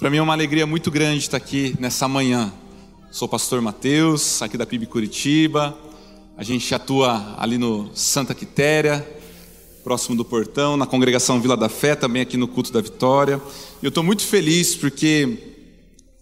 Para mim é uma alegria muito grande estar aqui nessa manhã. Sou pastor Mateus, aqui da PIB Curitiba. A gente atua ali no Santa Quitéria, próximo do portão, na congregação Vila da Fé, também aqui no culto da Vitória. E eu estou muito feliz porque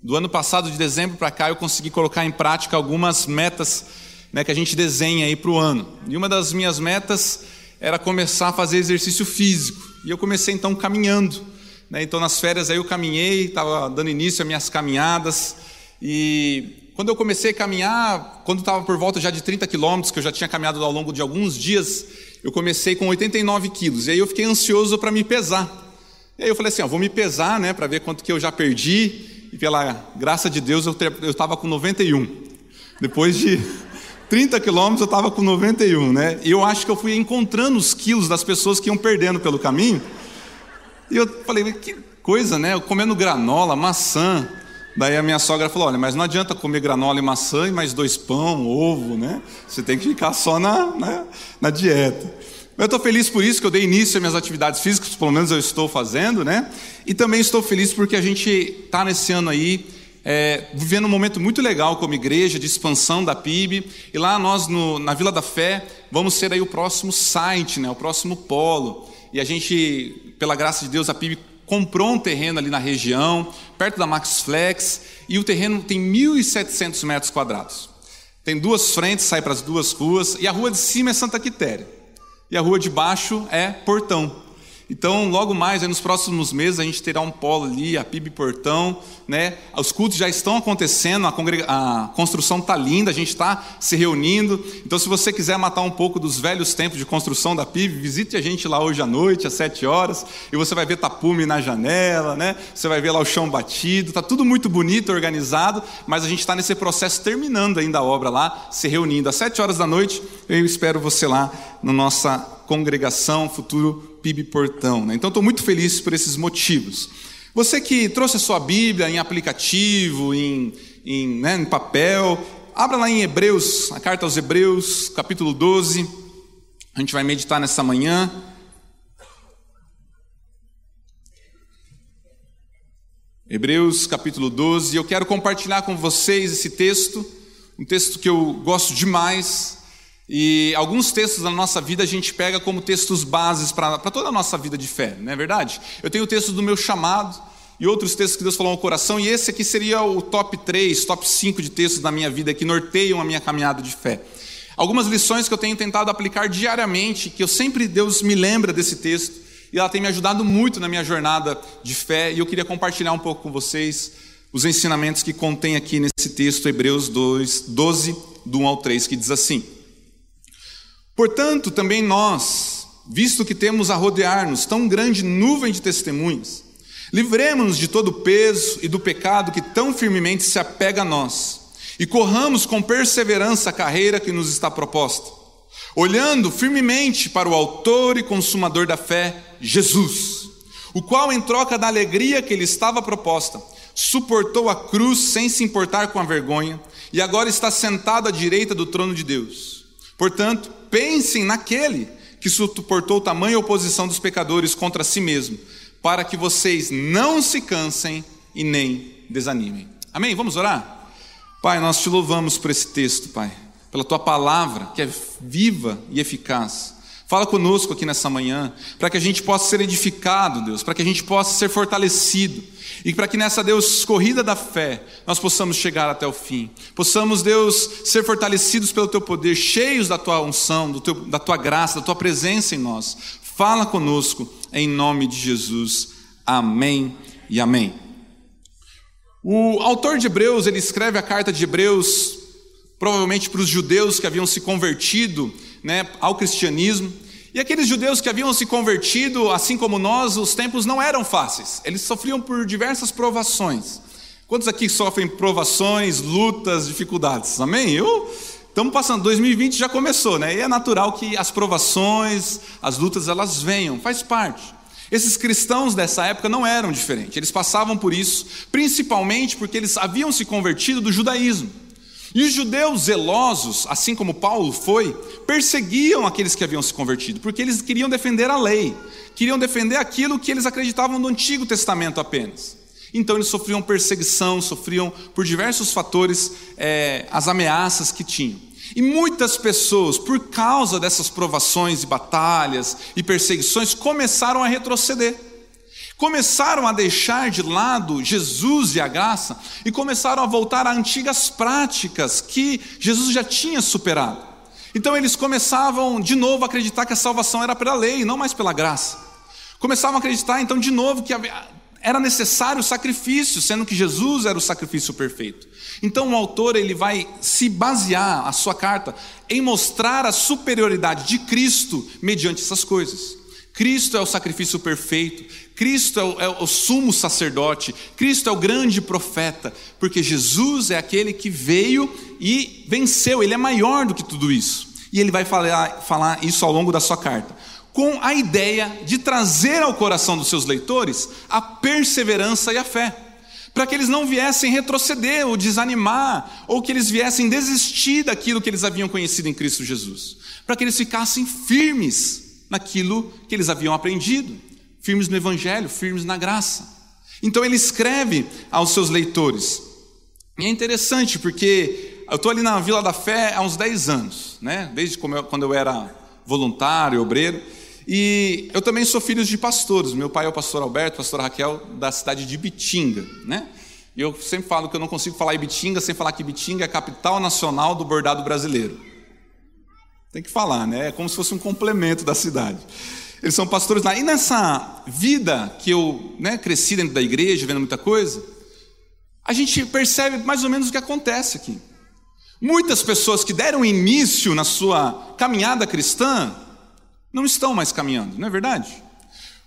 do ano passado, de dezembro para cá, eu consegui colocar em prática algumas metas né, que a gente desenha aí para o ano. E uma das minhas metas era começar a fazer exercício físico. E eu comecei então caminhando. Né? Então, nas férias aí eu caminhei, estava dando início às minhas caminhadas. E quando eu comecei a caminhar, quando estava por volta já de 30 quilômetros, que eu já tinha caminhado ao longo de alguns dias, eu comecei com 89 quilos. E aí eu fiquei ansioso para me pesar. E aí eu falei assim, ó, vou me pesar, né, para ver quanto que eu já perdi. E pela graça de Deus eu estava com 91. Depois de 30 quilômetros eu estava com 91, né? E eu acho que eu fui encontrando os quilos das pessoas que iam perdendo pelo caminho. E eu falei, que coisa, né? Eu comendo granola, maçã. Daí a minha sogra falou: olha, mas não adianta comer granola e maçã e mais dois pão, ovo, né? Você tem que ficar só na, na, na dieta. Eu estou feliz por isso que eu dei início às minhas atividades físicas, pelo menos eu estou fazendo, né? E também estou feliz porque a gente está nesse ano aí é, vivendo um momento muito legal como igreja de expansão da PIB. E lá nós no, na Vila da Fé vamos ser aí o próximo site, né? O próximo polo. E a gente pela graça de Deus, a PIB comprou um terreno ali na região, perto da Max Flex, e o terreno tem 1.700 metros quadrados. Tem duas frentes, sai para as duas ruas, e a rua de cima é Santa Quitéria, e a rua de baixo é Portão. Então, logo mais, nos próximos meses, a gente terá um polo ali, a PIB Portão, né? Os cultos já estão acontecendo, a, a construção está linda, a gente está se reunindo. Então, se você quiser matar um pouco dos velhos tempos de construção da PIB, visite a gente lá hoje à noite, às sete horas, e você vai ver tapume na janela, né? Você vai ver lá o chão batido, está tudo muito bonito, organizado, mas a gente está nesse processo terminando ainda a obra lá, se reunindo. Às sete horas da noite, eu espero você lá na nossa congregação, futuro PIB Portão. Né? Então, estou muito feliz por esses motivos. Você que trouxe a sua Bíblia em aplicativo, em, em, né, em papel, abra lá em Hebreus, a carta aos Hebreus, capítulo 12. A gente vai meditar nessa manhã. Hebreus capítulo 12, eu quero compartilhar com vocês esse texto, um texto que eu gosto demais, e alguns textos da nossa vida a gente pega como textos bases para toda a nossa vida de fé, não é verdade? Eu tenho o texto do meu chamado e outros textos que Deus falou no coração, e esse aqui seria o top 3, top 5 de textos da minha vida que norteiam a minha caminhada de fé. Algumas lições que eu tenho tentado aplicar diariamente, que eu sempre Deus me lembra desse texto, e ela tem me ajudado muito na minha jornada de fé, e eu queria compartilhar um pouco com vocês os ensinamentos que contém aqui nesse texto, Hebreus 2, 12, do 1 ao 3, que diz assim. Portanto, também nós, visto que temos a rodear-nos tão grande nuvem de testemunhas, livremos-nos de todo o peso e do pecado que tão firmemente se apega a nós, e corramos com perseverança a carreira que nos está proposta, olhando firmemente para o Autor e Consumador da fé, Jesus, o qual, em troca da alegria que lhe estava proposta, suportou a cruz sem se importar com a vergonha, e agora está sentado à direita do trono de Deus. Portanto, pensem naquele que suportou tamanha oposição dos pecadores contra si mesmo, para que vocês não se cansem e nem desanimem. Amém? Vamos orar? Pai, nós te louvamos por esse texto, Pai, pela tua palavra que é viva e eficaz. Fala conosco aqui nessa manhã, para que a gente possa ser edificado, Deus, para que a gente possa ser fortalecido e para que nessa, Deus, corrida da fé, nós possamos chegar até o fim. Possamos, Deus, ser fortalecidos pelo Teu poder, cheios da Tua unção, teu, da Tua graça, da Tua presença em nós. Fala conosco, em nome de Jesus. Amém e amém. O autor de Hebreus, ele escreve a carta de Hebreus, provavelmente para os judeus que haviam se convertido né, ao cristianismo. E aqueles judeus que haviam se convertido, assim como nós, os tempos não eram fáceis. Eles sofriam por diversas provações. Quantos aqui sofrem provações, lutas, dificuldades? Amém? Eu estamos passando, 2020 já começou, né? E é natural que as provações, as lutas, elas venham, faz parte. Esses cristãos dessa época não eram diferentes. Eles passavam por isso, principalmente porque eles haviam se convertido do judaísmo. E os judeus zelosos, assim como Paulo foi, perseguiam aqueles que haviam se convertido, porque eles queriam defender a lei, queriam defender aquilo que eles acreditavam no Antigo Testamento apenas. Então eles sofriam perseguição, sofriam por diversos fatores é, as ameaças que tinham. E muitas pessoas, por causa dessas provações e batalhas e perseguições, começaram a retroceder. Começaram a deixar de lado Jesus e a graça e começaram a voltar a antigas práticas que Jesus já tinha superado. Então eles começavam de novo a acreditar que a salvação era pela lei, não mais pela graça. Começavam a acreditar então de novo que era necessário sacrifício, sendo que Jesus era o sacrifício perfeito. Então o autor ele vai se basear a sua carta em mostrar a superioridade de Cristo mediante essas coisas. Cristo é o sacrifício perfeito, Cristo é o, é o, sumo sacerdote, Cristo é o grande profeta, porque Jesus é aquele que veio e venceu, ele é maior do que tudo isso. E ele vai falar, falar isso ao longo da sua carta com a ideia de trazer ao coração dos seus leitores a perseverança e a fé, para que eles não viessem retroceder ou desanimar, ou que eles viessem desistir daquilo que eles haviam conhecido em Cristo Jesus, para que eles ficassem firmes naquilo que eles haviam aprendido, firmes no Evangelho, firmes na graça. Então ele escreve aos seus leitores, e é interessante porque eu estou ali na Vila da Fé há uns 10 anos, né? desde quando eu era voluntário, obreiro. E eu também sou filho de pastores. Meu pai é o pastor Alberto, pastor Raquel, da cidade de Bitinga, né? E eu sempre falo que eu não consigo falar em Bitinga sem falar que Bitinga é a capital nacional do bordado brasileiro. Tem que falar, né? É como se fosse um complemento da cidade. Eles são pastores lá. E nessa vida que eu né, cresci dentro da igreja, vendo muita coisa, a gente percebe mais ou menos o que acontece aqui. Muitas pessoas que deram início na sua caminhada cristã não estão mais caminhando, não é verdade?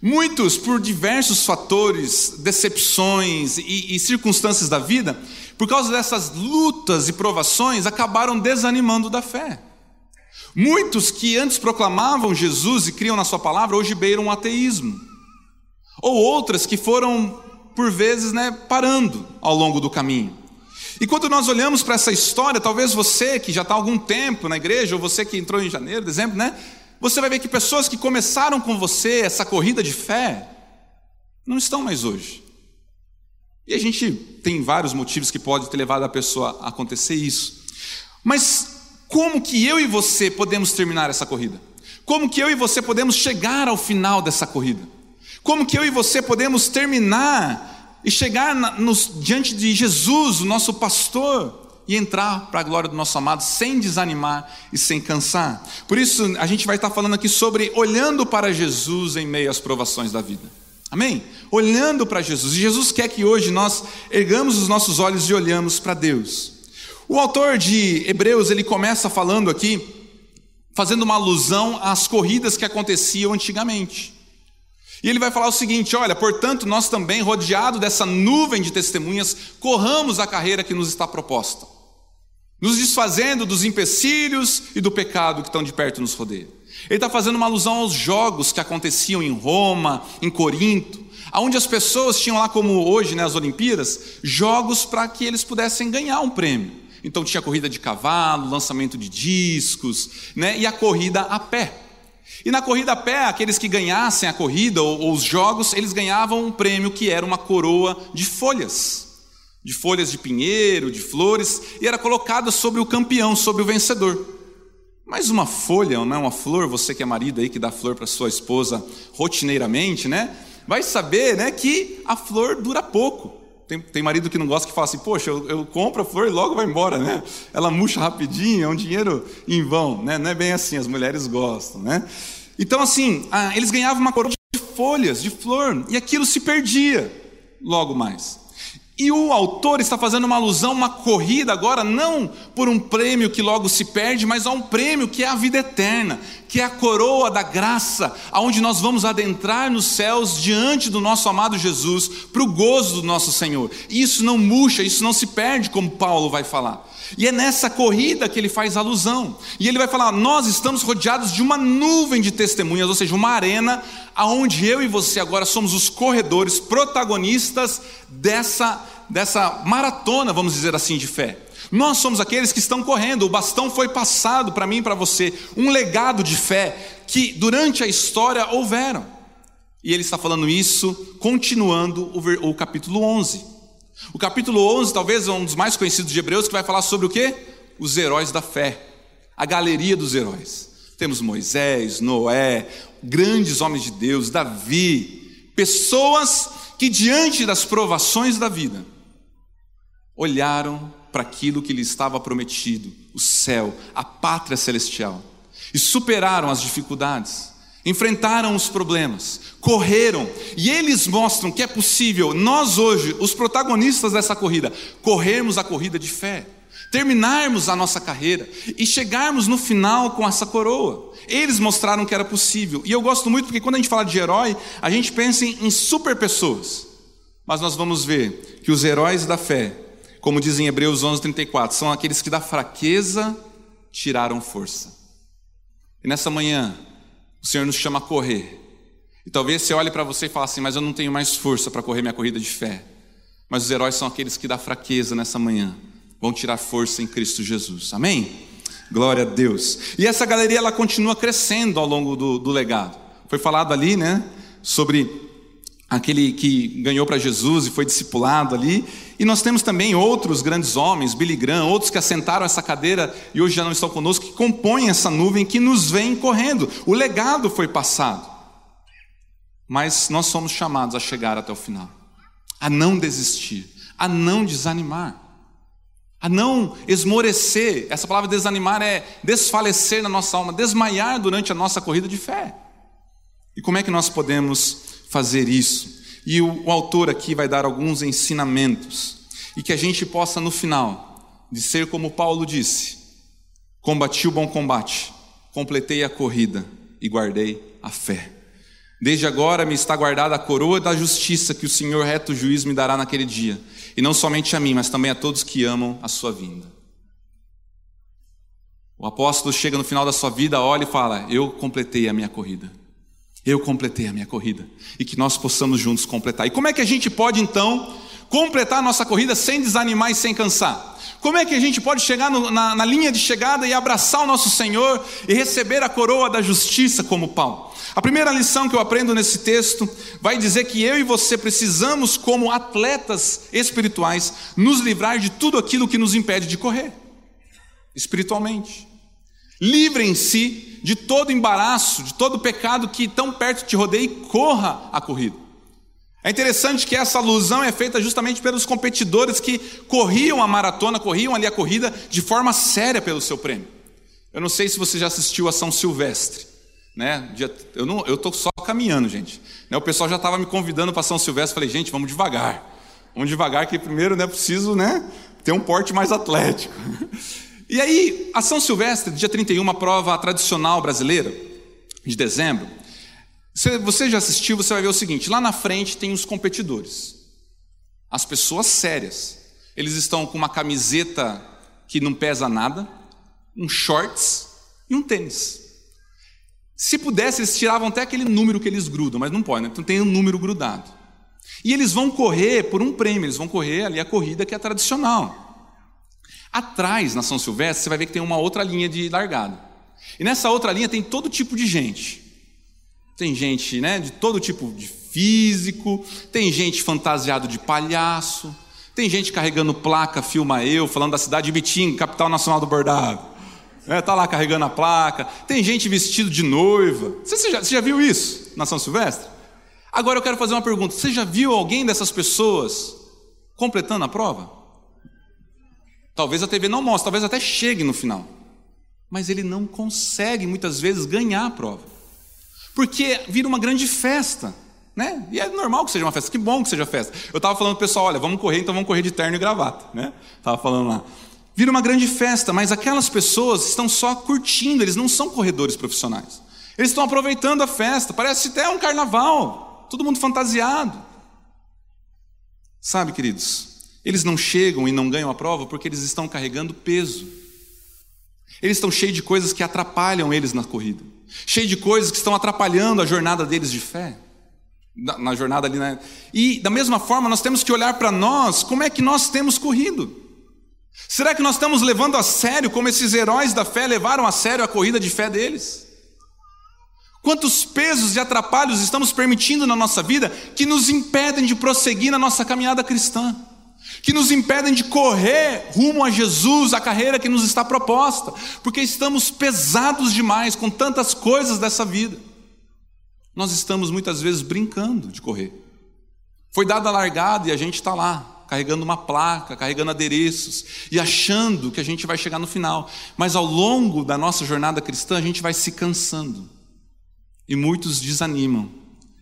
Muitos, por diversos fatores, decepções e, e, circunstâncias da vida, por causa dessas lutas e provações, acabaram desanimando da fé. Muitos que antes proclamavam Jesus e criam na Sua palavra, hoje beiram o ateísmo. Ou outras que foram, por vezes, né, parando ao longo do caminho. E quando nós olhamos para essa história, talvez você que já está há algum tempo na igreja, ou você que entrou em janeiro, dezembro, né? você vai ver que pessoas que começaram com você essa corrida de fé não estão mais hoje. E a gente tem vários motivos que podem ter levado a pessoa a acontecer isso. Mas como que eu e você podemos terminar essa corrida? Como que eu e você podemos chegar ao final dessa corrida? Como que eu e você podemos terminar e chegar na, nos, diante de Jesus, o nosso pastor, e entrar para a glória do nosso amado sem desanimar e sem cansar. Por isso, a gente vai estar falando aqui sobre olhando para Jesus em meio às provações da vida. Amém? Olhando para Jesus. E Jesus quer que hoje nós ergamos os nossos olhos e olhamos para Deus. O autor de Hebreus, ele começa falando aqui, fazendo uma alusão às corridas que aconteciam antigamente. E ele vai falar o seguinte: olha, portanto, nós também, rodeado dessa nuvem de testemunhas, corramos a carreira que nos está proposta nos desfazendo dos empecilhos e do pecado que estão de perto nos rodeia. Ele está fazendo uma alusão aos jogos que aconteciam em Roma, em Corinto, onde as pessoas tinham lá, como hoje, né, as Olimpíadas, jogos para que eles pudessem ganhar um prêmio. Então tinha corrida de cavalo, lançamento de discos, né, e a corrida a pé. E na corrida a pé, aqueles que ganhassem a corrida ou, ou os jogos, eles ganhavam um prêmio que era uma coroa de folhas de folhas de pinheiro, de flores, e era colocada sobre o campeão, sobre o vencedor. Mas uma folha, não é uma flor, você que é marido aí que dá flor para sua esposa rotineiramente, né? Vai saber, né, que a flor dura pouco. Tem, tem marido que não gosta que fala assim, poxa, eu, eu, compro a flor e logo vai embora, né? Ela murcha rapidinho, é um dinheiro em vão, né? Não é bem assim, as mulheres gostam, né? Então assim, ah, eles ganhavam uma coroa de folhas, de flor, e aquilo se perdia logo mais. E o autor está fazendo uma alusão, uma corrida agora, não por um prêmio que logo se perde, mas a um prêmio que é a vida eterna, que é a coroa da graça, aonde nós vamos adentrar nos céus diante do nosso amado Jesus, para o gozo do nosso Senhor. Isso não murcha, isso não se perde, como Paulo vai falar. E é nessa corrida que ele faz alusão. E ele vai falar: nós estamos rodeados de uma nuvem de testemunhas, ou seja, uma arena, aonde eu e você agora somos os corredores, protagonistas dessa dessa maratona, vamos dizer assim, de fé. Nós somos aqueles que estão correndo, o bastão foi passado para mim e para você, um legado de fé que durante a história houveram. E ele está falando isso continuando o, o capítulo 11. O capítulo 11 talvez é um dos mais conhecidos de Hebreus que vai falar sobre o quê? Os heróis da fé. A galeria dos heróis. Temos Moisés, Noé, grandes homens de Deus, Davi, pessoas que diante das provações da vida olharam para aquilo que lhe estava prometido, o céu, a pátria celestial, e superaram as dificuldades, enfrentaram os problemas, correram, e eles mostram que é possível nós hoje, os protagonistas dessa corrida, corrermos a corrida de fé, terminarmos a nossa carreira e chegarmos no final com essa coroa. Eles mostraram que era possível. E eu gosto muito porque quando a gente fala de herói, a gente pensa em super pessoas. Mas nós vamos ver que os heróis da fé como diz em Hebreus 11:34, são aqueles que da fraqueza tiraram força. E nessa manhã, o Senhor nos chama a correr. E talvez você olhe para você e fale assim: Mas eu não tenho mais força para correr minha corrida de fé. Mas os heróis são aqueles que da fraqueza nessa manhã vão tirar força em Cristo Jesus. Amém? Glória a Deus. E essa galeria ela continua crescendo ao longo do, do legado. Foi falado ali, né? Sobre aquele que ganhou para Jesus e foi discipulado ali. E nós temos também outros grandes homens, Billy Graham, outros que assentaram essa cadeira e hoje já não estão conosco, que compõem essa nuvem que nos vem correndo. O legado foi passado. Mas nós somos chamados a chegar até o final, a não desistir, a não desanimar, a não esmorecer. Essa palavra desanimar é desfalecer na nossa alma, desmaiar durante a nossa corrida de fé. E como é que nós podemos fazer isso. E o, o autor aqui vai dar alguns ensinamentos, e que a gente possa, no final, de ser como Paulo disse: combati o bom combate, completei a corrida e guardei a fé. Desde agora me está guardada a coroa da justiça que o Senhor reto juiz me dará naquele dia, e não somente a mim, mas também a todos que amam a sua vinda. O apóstolo chega no final da sua vida, olha e fala: Eu completei a minha corrida. Eu completei a minha corrida e que nós possamos juntos completar. E como é que a gente pode então completar a nossa corrida sem desanimar e sem cansar? Como é que a gente pode chegar no, na, na linha de chegada e abraçar o nosso Senhor e receber a coroa da justiça como Paulo? A primeira lição que eu aprendo nesse texto vai dizer que eu e você precisamos, como atletas espirituais, nos livrar de tudo aquilo que nos impede de correr, espiritualmente. Livrem-se de todo embaraço, de todo pecado que tão perto te rodeia e corra a corrida. É interessante que essa alusão é feita justamente pelos competidores que corriam a maratona, corriam ali a corrida de forma séria pelo seu prêmio. Eu não sei se você já assistiu a São Silvestre, né? Eu não, eu tô só caminhando, gente. Né, o pessoal já estava me convidando para São Silvestre, falei, gente, vamos devagar, vamos devagar que primeiro, né, preciso, né, ter um porte mais atlético. E aí, a São Silvestre, dia 31, uma prova tradicional brasileira, de dezembro. Se você já assistiu, você vai ver o seguinte: lá na frente tem os competidores, as pessoas sérias. Eles estão com uma camiseta que não pesa nada, um shorts e um tênis. Se pudesse, eles tiravam até aquele número que eles grudam, mas não pode, né? então tem um número grudado. E eles vão correr por um prêmio, eles vão correr ali a corrida que é tradicional. Atrás, na São Silvestre, você vai ver que tem uma outra linha de largada. E nessa outra linha tem todo tipo de gente. Tem gente né, de todo tipo de físico, tem gente fantasiado de palhaço, tem gente carregando placa, filma eu, falando da cidade de Bitim, capital nacional do bordado. Está é, tá lá carregando a placa. Tem gente vestido de noiva. Você já, você já viu isso na São Silvestre? Agora eu quero fazer uma pergunta: você já viu alguém dessas pessoas completando a prova? Talvez a TV não mostre, talvez até chegue no final. Mas ele não consegue muitas vezes ganhar a prova. Porque vira uma grande festa, né? E é normal que seja uma festa, que bom que seja festa. Eu estava falando pro pessoal, olha, vamos correr, então vamos correr de terno e gravata, né? Estava falando lá. Vira uma grande festa, mas aquelas pessoas estão só curtindo, eles não são corredores profissionais. Eles estão aproveitando a festa, parece até um carnaval, todo mundo fantasiado. Sabe, queridos, eles não chegam e não ganham a prova porque eles estão carregando peso. Eles estão cheios de coisas que atrapalham eles na corrida, cheios de coisas que estão atrapalhando a jornada deles de fé, na, na jornada ali. Né? E da mesma forma, nós temos que olhar para nós, como é que nós temos corrido? Será que nós estamos levando a sério como esses heróis da fé levaram a sério a corrida de fé deles? Quantos pesos e atrapalhos estamos permitindo na nossa vida que nos impedem de prosseguir na nossa caminhada cristã? Que nos impedem de correr rumo a Jesus, a carreira que nos está proposta, porque estamos pesados demais com tantas coisas dessa vida. Nós estamos muitas vezes brincando de correr. Foi dada a largada e a gente está lá, carregando uma placa, carregando adereços e achando que a gente vai chegar no final. Mas ao longo da nossa jornada cristã, a gente vai se cansando e muitos desanimam,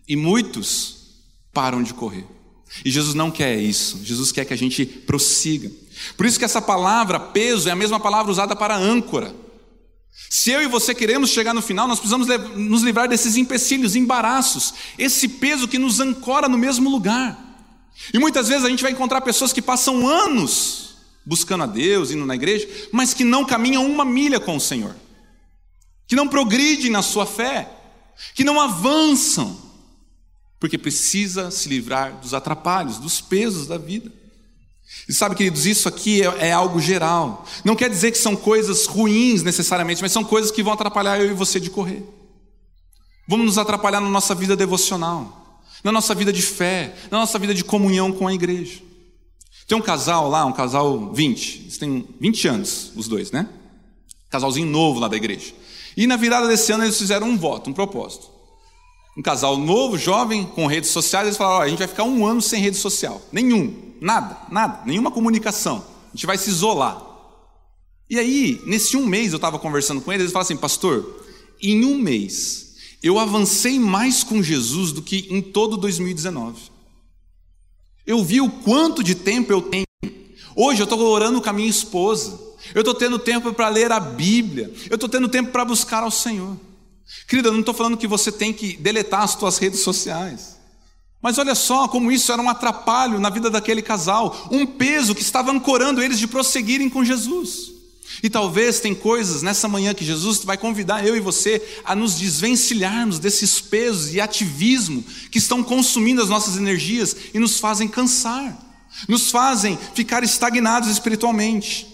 e muitos param de correr. E Jesus não quer isso, Jesus quer que a gente prossiga. Por isso que essa palavra peso é a mesma palavra usada para âncora. Se eu e você queremos chegar no final, nós precisamos nos livrar desses empecilhos, embaraços, esse peso que nos ancora no mesmo lugar. E muitas vezes a gente vai encontrar pessoas que passam anos buscando a Deus, indo na igreja, mas que não caminham uma milha com o Senhor, que não progridem na sua fé que não avançam, porque precisa se livrar dos atrapalhos, dos pesos da vida. E sabe, queridos, isso aqui é, é, algo geral. Não quer dizer que são coisas ruins necessariamente, mas são coisas que vão atrapalhar eu e você de correr. Vamos nos atrapalhar na nossa vida devocional, na nossa vida de fé, na nossa vida de comunhão com a igreja. Tem um casal lá, um casal 20, eles têm 20 anos, os dois, né? Casalzinho novo lá da igreja. E na virada desse ano eles fizeram um voto, um propósito. Um casal novo, jovem, com redes sociais, eles falaram: oh, a gente vai ficar um ano sem rede social. Nenhum. Nada, nada, nenhuma comunicação. A gente vai se isolar. E aí, nesse um mês, eu estava conversando com eles, eles falaram assim: Pastor, em um mês, eu avancei mais com Jesus do que em todo 2019. Eu vi o quanto de tempo eu tenho. Hoje eu estou orando com a minha esposa. Eu estou tendo tempo para ler a Bíblia. Eu estou tendo tempo para buscar ao Senhor. Querida, eu não estou falando que você tem que deletar as suas redes sociais. Mas olha só como isso era um atrapalho na vida daquele casal, um peso que estava ancorando eles de prosseguirem com Jesus. E talvez tem coisas nessa manhã que Jesus vai convidar eu e você a nos desvencilharmos desses pesos e ativismo que estão consumindo as nossas energias e nos fazem cansar, nos fazem ficar estagnados espiritualmente.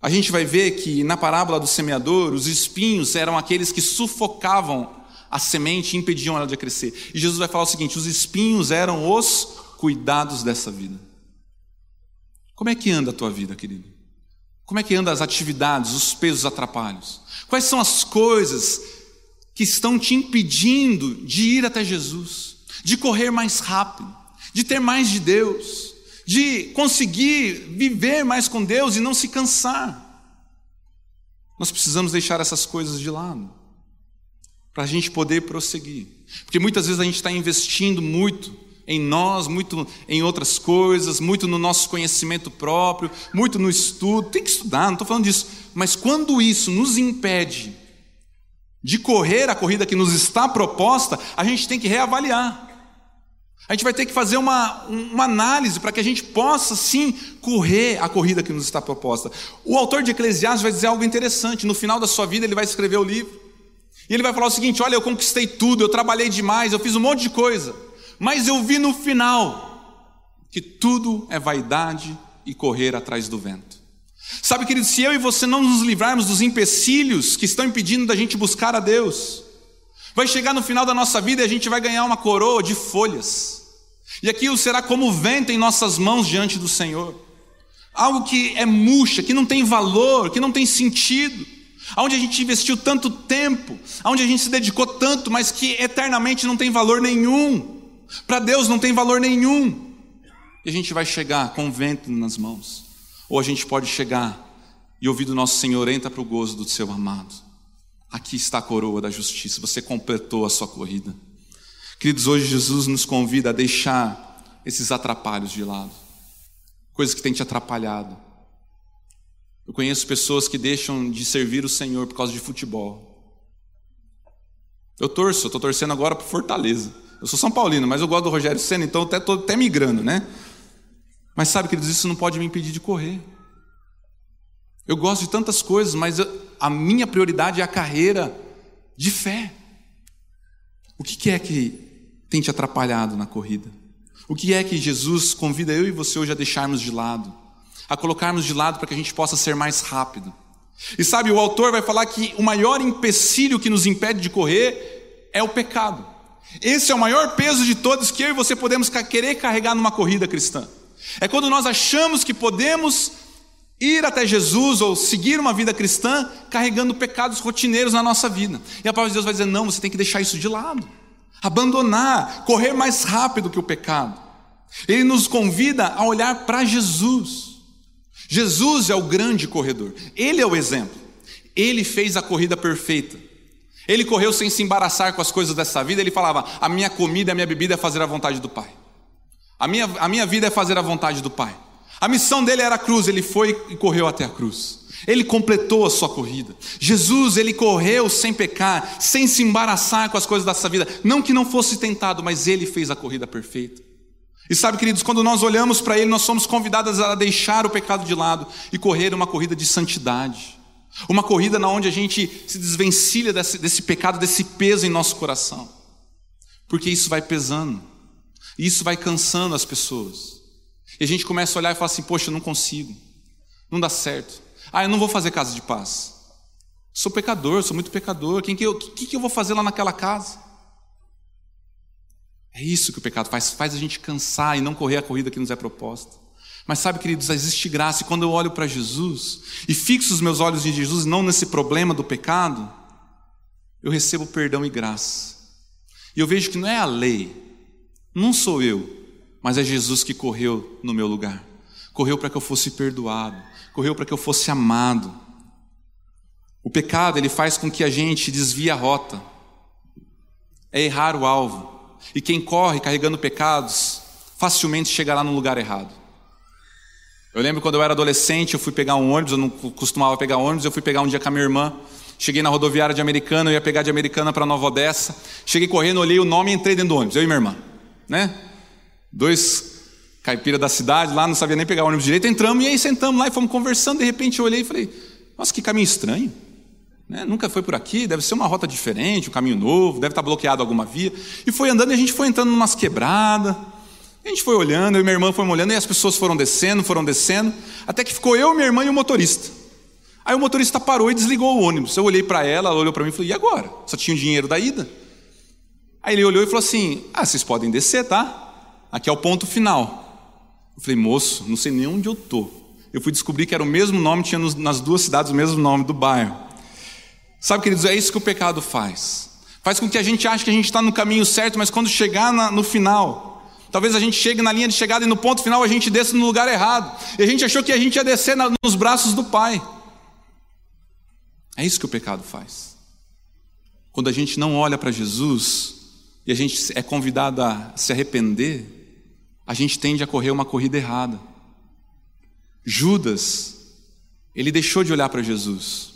A gente vai ver que na parábola do semeador, os espinhos eram aqueles que sufocavam a semente e impediam ela de crescer. E Jesus vai falar o seguinte: os espinhos eram os cuidados dessa vida. Como é que anda a tua vida, querido? Como é que anda as atividades, os pesos atrapalhos? Quais são as coisas que estão te impedindo de ir até Jesus, de correr mais rápido, de ter mais de Deus? De conseguir viver mais com Deus e não se cansar. Nós precisamos deixar essas coisas de lado, para a gente poder prosseguir. Porque muitas vezes a gente está investindo muito em nós, muito em outras coisas, muito no nosso conhecimento próprio, muito no estudo. Tem que estudar, não estou falando disso. Mas quando isso nos impede de correr a corrida que nos está proposta, a gente tem que reavaliar. A gente vai ter que fazer uma, uma análise para que a gente possa sim correr a corrida que nos está proposta. O autor de Eclesiastes vai dizer algo interessante. No final da sua vida, ele vai escrever o livro. E ele vai falar o seguinte: Olha, eu conquistei tudo, eu trabalhei demais, eu fiz um monte de coisa. Mas eu vi no final que tudo é vaidade e correr atrás do vento. Sabe, querido, se eu e você não nos livrarmos dos empecilhos que estão impedindo da gente buscar a Deus, vai chegar no final da nossa vida e a gente vai ganhar uma coroa de folhas e aquilo será como vento em nossas mãos diante do Senhor. Algo que é murcha, que não tem valor, que não tem sentido. Onde a gente investiu tanto tempo, onde a gente se dedicou tanto, mas que eternamente não tem valor nenhum. Para Deus não tem valor nenhum. E a gente vai chegar com vento nas mãos. Ou a gente pode chegar e ouvir do nosso Senhor, entra para o gozo do seu amado. Aqui está a coroa da justiça, você completou a sua corrida. Queridos, hoje Jesus nos convida a deixar esses atrapalhos de lado, coisas que têm te atrapalhado. Eu conheço pessoas que deixam de servir o Senhor por causa de futebol. Eu torço, eu estou torcendo agora para Fortaleza. Eu sou São Paulino, mas eu gosto do Rogério Senna, então até estou até migrando, né? Mas sabe, queridos, isso não pode me impedir de correr. Eu gosto de tantas coisas, mas a minha prioridade é a carreira de fé. O que é que tem te atrapalhado na corrida? O que é que Jesus convida eu e você hoje a deixarmos de lado? A colocarmos de lado para que a gente possa ser mais rápido. E sabe, o autor vai falar que o maior empecilho que nos impede de correr é o pecado. Esse é o maior peso de todos que eu e você podemos querer carregar numa corrida cristã. É quando nós achamos que podemos ir até Jesus ou seguir uma vida cristã carregando pecados rotineiros na nossa vida. E a palavra de Deus vai dizer: não, você tem que deixar isso de lado, abandonar, correr mais rápido que o pecado. Ele nos convida a olhar para Jesus. Jesus é o grande corredor, ele é o exemplo. Ele fez a corrida perfeita. Ele correu sem se embaraçar com as coisas dessa vida, ele falava: A minha comida, a minha bebida é fazer a vontade do Pai. A minha, a minha vida é fazer a vontade do Pai. A missão dele era a cruz, ele foi e correu até a cruz. Ele completou a sua corrida. Jesus, ele correu sem pecar, sem se embaraçar com as coisas dessa vida. Não que não fosse tentado, mas ele fez a corrida perfeita. E sabe, queridos, quando nós olhamos para ele, nós somos convidados a deixar o pecado de lado e correr uma corrida de santidade. Uma corrida na onde a gente se desvencilha desse, desse pecado, desse peso em nosso coração. Porque isso vai pesando. Isso vai cansando as pessoas. E a gente começa a olhar e falar assim: Poxa, eu não consigo. Não dá certo. Ah, eu não vou fazer casa de paz. Sou pecador, sou muito pecador. Quem que eu, que, que eu vou fazer lá naquela casa? É isso que o pecado faz, faz a gente cansar e não correr a corrida que nos é proposta. Mas sabe, queridos, existe graça, e quando eu olho para Jesus e fixo os meus olhos em Jesus, não nesse problema do pecado, eu recebo perdão e graça. E eu vejo que não é a lei, não sou eu, mas é Jesus que correu no meu lugar. Correu para que eu fosse perdoado, correu para que eu fosse amado. O pecado, ele faz com que a gente desvie a rota. É errar o alvo. E quem corre carregando pecados, facilmente chegará no lugar errado. Eu lembro quando eu era adolescente, eu fui pegar um ônibus, eu não costumava pegar ônibus, eu fui pegar um dia com a minha irmã. Cheguei na rodoviária de Americana, eu ia pegar de Americana para Nova Odessa. Cheguei correndo, olhei o nome e entrei dentro do ônibus, eu e minha irmã. Né? Dois caipira da cidade lá, não sabia nem pegar o ônibus direito. Entramos e aí sentamos lá e fomos conversando. De repente eu olhei e falei: Nossa, que caminho estranho. Né? Nunca foi por aqui, deve ser uma rota diferente, um caminho novo, deve estar bloqueado alguma via. E foi andando e a gente foi entrando em umas quebradas. A gente foi olhando, eu e minha irmã fomos olhando, e as pessoas foram descendo, foram descendo, até que ficou eu, minha irmã e o motorista. Aí o motorista parou e desligou o ônibus. Eu olhei para ela, ela olhou para mim e falou: E agora? Só tinha o dinheiro da ida. Aí ele olhou e falou assim: Ah, vocês podem descer, tá? Aqui é o ponto final. Eu falei, moço, não sei nem onde eu tô. Eu fui descobrir que era o mesmo nome, tinha nas duas cidades o mesmo nome do bairro. Sabe, queridos, é isso que o pecado faz. Faz com que a gente ache que a gente está no caminho certo, mas quando chegar na, no final, talvez a gente chegue na linha de chegada e no ponto final a gente desça no lugar errado. E a gente achou que a gente ia descer na, nos braços do Pai. É isso que o pecado faz. Quando a gente não olha para Jesus e a gente é convidado a se arrepender, a gente tende a correr uma corrida errada. Judas, ele deixou de olhar para Jesus.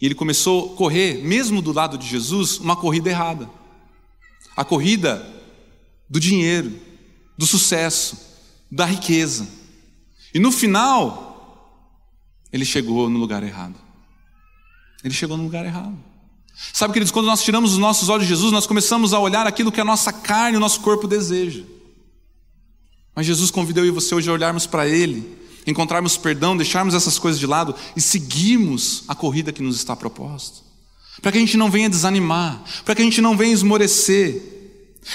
E ele começou a correr, mesmo do lado de Jesus, uma corrida errada. A corrida do dinheiro, do sucesso, da riqueza. E no final, ele chegou no lugar errado. Ele chegou no lugar errado. Sabe, queridos, quando nós tiramos os nossos olhos de Jesus, nós começamos a olhar aquilo que a nossa carne, o nosso corpo deseja. Mas Jesus convidou eu e você hoje a olharmos para Ele encontrarmos perdão, deixarmos essas coisas de lado e seguirmos a corrida que nos está proposta. Para que a gente não venha desanimar, para que a gente não venha esmorecer,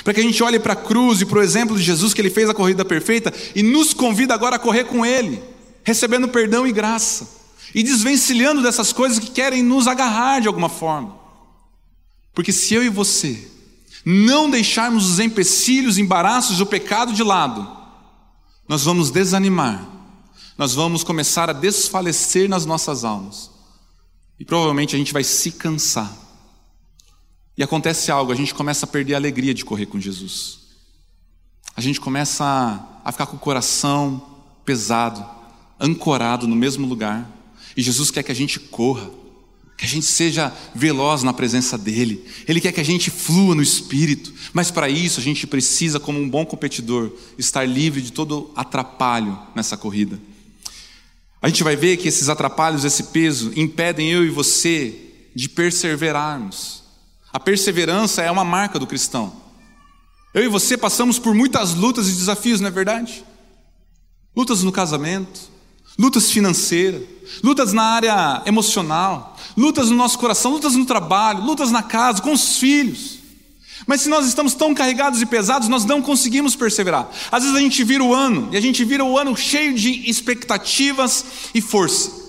para que a gente olhe para a cruz e para o exemplo de Jesus que ele fez a corrida perfeita e nos convida agora a correr com ele, recebendo perdão e graça e desvencilhando dessas coisas que querem nos agarrar de alguma forma. Porque se eu e você não deixarmos os empecilhos, embaraços do pecado de lado, nós vamos desanimar nós vamos começar a desfalecer nas nossas almas. E provavelmente a gente vai se cansar. E acontece algo, a gente começa a perder a alegria de correr com Jesus. A gente começa a, a ficar com o coração pesado, ancorado no mesmo lugar. E Jesus quer que a gente corra, que a gente seja veloz na presença dEle. Ele quer que a gente flua no espírito. Mas para isso a gente precisa, como um bom competidor, estar livre de todo atrapalho nessa corrida. A gente vai ver que esses atrapalhos, esse peso, impedem eu e você de perseverarmos. A perseverança é uma marca do cristão. Eu e você passamos por muitas lutas e desafios, não é verdade? Lutas no casamento, lutas financeiras, lutas na área emocional, lutas no nosso coração, lutas no trabalho, lutas na casa, com os filhos. Mas se nós estamos tão carregados e pesados, nós não conseguimos perseverar. Às vezes a gente vira o ano, e a gente vira o ano cheio de expectativas e força.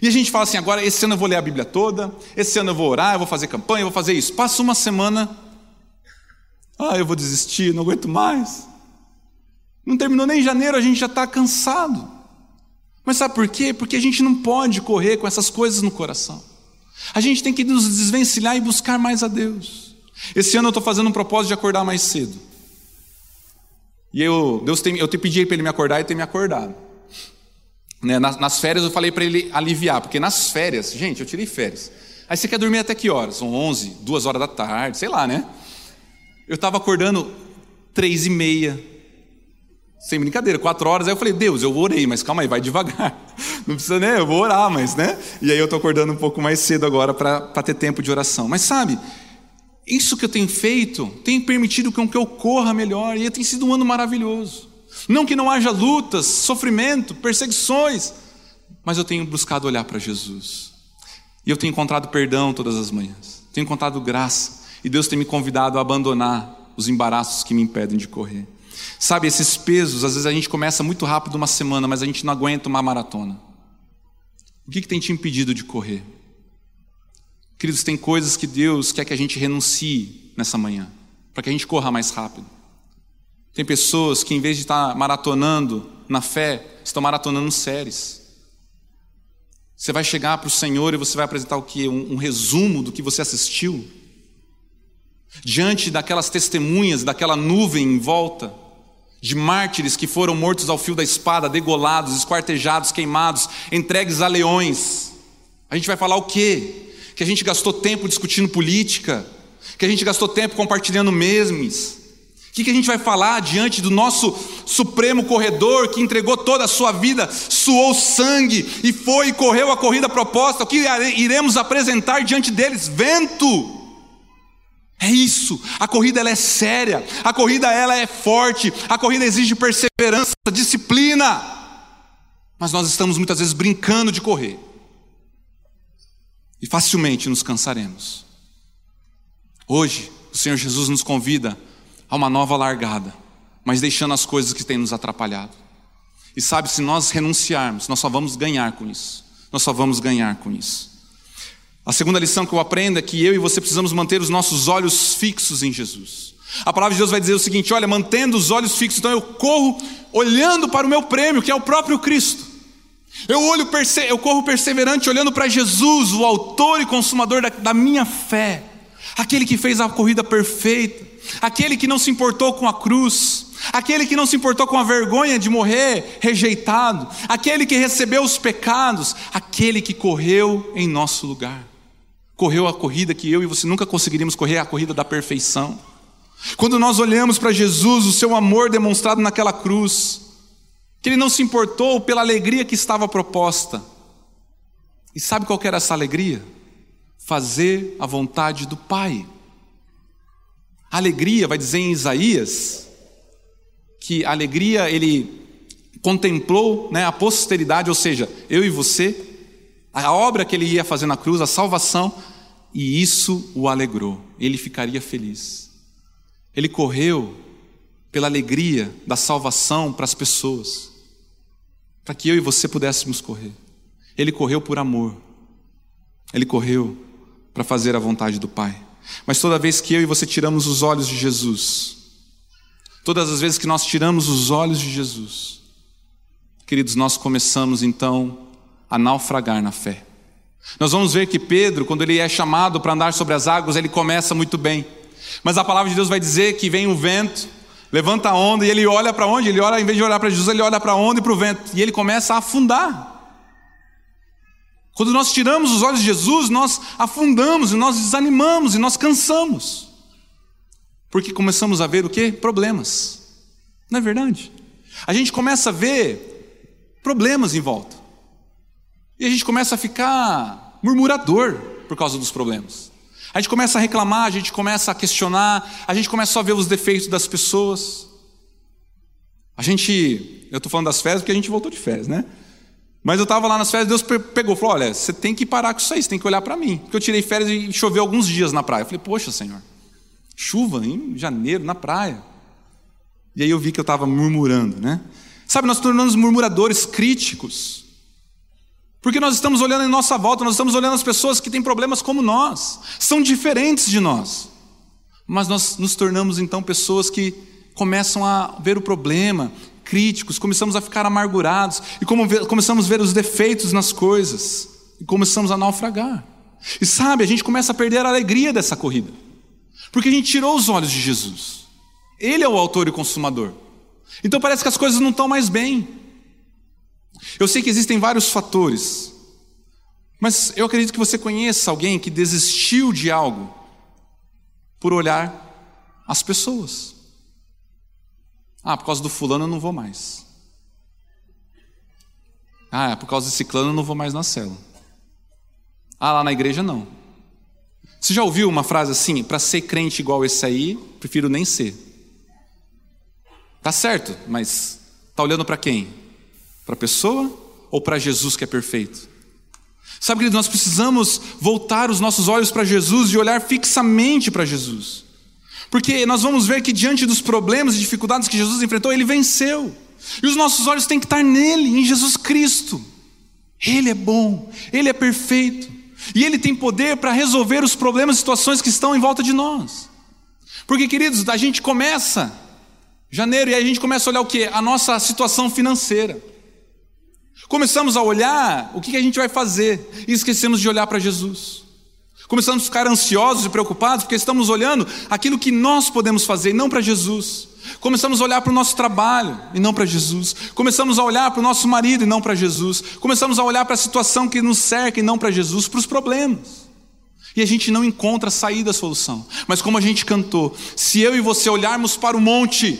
E a gente fala assim: agora, esse ano eu vou ler a Bíblia toda, esse ano eu vou orar, eu vou fazer campanha, eu vou fazer isso. Passa uma semana, ah, eu vou desistir, não aguento mais. Não terminou nem janeiro, a gente já está cansado. Mas sabe por quê? Porque a gente não pode correr com essas coisas no coração. A gente tem que nos desvencilhar e buscar mais a Deus. Esse ano eu estou fazendo um propósito de acordar mais cedo. E eu, Deus tem, eu te pedi para ele me acordar e tem me acordado. Né, nas, nas, férias eu falei para ele aliviar, porque nas férias, gente, eu tirei férias. Aí você quer dormir até que horas? São 11, 2 horas da tarde, sei lá, né? Eu estava acordando três e meia, sem brincadeira, quatro horas. Aí eu falei, Deus, eu orei, mas calma aí, vai devagar. Não precisa, né? Eu vou orar, mas, né? E aí eu estou acordando um pouco mais cedo agora para ter tempo de oração. Mas sabe, isso que eu tenho feito tem permitido com que eu corra melhor e tem sido um ano maravilhoso. Não que não haja lutas, sofrimento, perseguições, mas eu tenho buscado olhar para Jesus. E eu tenho encontrado perdão todas as manhãs, tenho encontrado graça, e Deus tem me convidado a abandonar os embaraços que me impedem de correr. Sabe, esses pesos, às vezes a gente começa muito rápido uma semana, mas a gente não aguenta uma maratona. O que, que tem te impedido de correr? Queridos, tem coisas que Deus quer que a gente renuncie nessa manhã, para que a gente corra mais rápido. Tem pessoas que, em vez de estar maratonando na fé, estão maratonando séries. Você vai chegar para o Senhor e você vai apresentar o que? Um, um resumo do que você assistiu. Diante daquelas testemunhas, daquela nuvem em volta, de mártires que foram mortos ao fio da espada, degolados, esquartejados, queimados, entregues a leões. A gente vai falar o quê? Que a gente gastou tempo discutindo política, que a gente gastou tempo compartilhando memes. O que, que a gente vai falar diante do nosso supremo corredor que entregou toda a sua vida, suou sangue e foi e correu a corrida proposta? O que iremos apresentar diante deles? Vento. É isso. A corrida ela é séria, a corrida ela é forte, a corrida exige perseverança, disciplina. Mas nós estamos muitas vezes brincando de correr. E facilmente nos cansaremos. Hoje, o Senhor Jesus nos convida a uma nova largada, mas deixando as coisas que têm nos atrapalhado. E sabe, se nós renunciarmos, nós só vamos ganhar com isso. Nós só vamos ganhar com isso. A segunda lição que eu aprendo é que eu e você precisamos manter os nossos olhos fixos em Jesus. A palavra de Deus vai dizer o seguinte: olha, mantendo os olhos fixos, então eu corro olhando para o meu prêmio, que é o próprio Cristo. Eu, olho, eu corro perseverante olhando para Jesus, o autor e consumador da, da minha fé, aquele que fez a corrida perfeita, aquele que não se importou com a cruz, aquele que não se importou com a vergonha de morrer rejeitado, aquele que recebeu os pecados, aquele que correu em nosso lugar correu a corrida que eu e você nunca conseguiríamos correr, a corrida da perfeição. Quando nós olhamos para Jesus, o seu amor demonstrado naquela cruz, que ele não se importou pela alegria que estava proposta. E sabe qual era essa alegria? Fazer a vontade do Pai. A alegria, vai dizer em Isaías, que a alegria ele contemplou né, a posteridade, ou seja, eu e você, a obra que ele ia fazer na cruz, a salvação, e isso o alegrou. Ele ficaria feliz. Ele correu pela alegria da salvação para as pessoas, para que eu e você pudéssemos correr. Ele correu por amor. Ele correu para fazer a vontade do Pai. Mas toda vez que eu e você tiramos os olhos de Jesus, todas as vezes que nós tiramos os olhos de Jesus, queridos, nós começamos então a naufragar na fé. Nós vamos ver que Pedro, quando ele é chamado para andar sobre as águas, ele começa muito bem. Mas a palavra de Deus vai dizer que vem o vento, levanta a onda e ele olha para onde? Ele olha, em vez de olhar para Jesus, ele olha para a onda e para o vento. E ele começa a afundar. Quando nós tiramos os olhos de Jesus, nós afundamos e nós desanimamos e nós cansamos. Porque começamos a ver o que? Problemas. Não é verdade? A gente começa a ver problemas em volta. E a gente começa a ficar murmurador por causa dos problemas. A gente começa a reclamar, a gente começa a questionar, a gente começa a ver os defeitos das pessoas. A gente, eu estou falando das férias porque a gente voltou de férias, né? Mas eu estava lá nas férias, Deus pegou, falou: Olha, você tem que parar com isso aí, você tem que olhar para mim. Porque eu tirei férias e choveu alguns dias na praia. Eu falei: Poxa, Senhor, chuva em janeiro na praia. E aí eu vi que eu estava murmurando, né? Sabe, nós tornamos murmuradores críticos. Porque nós estamos olhando em nossa volta, nós estamos olhando as pessoas que têm problemas como nós, são diferentes de nós. Mas nós nos tornamos então pessoas que começam a ver o problema, críticos, começamos a ficar amargurados e começamos a ver os defeitos nas coisas e começamos a naufragar. E sabe, a gente começa a perder a alegria dessa corrida, porque a gente tirou os olhos de Jesus. Ele é o autor e consumador. Então parece que as coisas não estão mais bem. Eu sei que existem vários fatores, mas eu acredito que você conheça alguém que desistiu de algo por olhar as pessoas. Ah, por causa do fulano eu não vou mais. Ah, por causa desse ciclano eu não vou mais na cela. Ah, lá na igreja não. Você já ouviu uma frase assim? Para ser crente igual esse aí, prefiro nem ser. Tá certo, mas tá olhando para quem? Para a pessoa ou para Jesus que é perfeito? Sabe, querido, nós precisamos voltar os nossos olhos para Jesus e olhar fixamente para Jesus. Porque nós vamos ver que diante dos problemas e dificuldades que Jesus enfrentou, ele venceu. E os nossos olhos têm que estar nele, em Jesus Cristo. Ele é bom, ele é perfeito. E ele tem poder para resolver os problemas e situações que estão em volta de nós. Porque, queridos, a gente começa janeiro e a gente começa a olhar o que? A nossa situação financeira. Começamos a olhar o que a gente vai fazer e esquecemos de olhar para Jesus. Começamos a ficar ansiosos e preocupados porque estamos olhando aquilo que nós podemos fazer e não para Jesus. Começamos a olhar para o nosso trabalho e não para Jesus. Começamos a olhar para o nosso marido e não para Jesus. Começamos a olhar para a situação que nos cerca e não para Jesus, para os problemas. E a gente não encontra a saída, a solução. Mas como a gente cantou, se eu e você olharmos para o monte,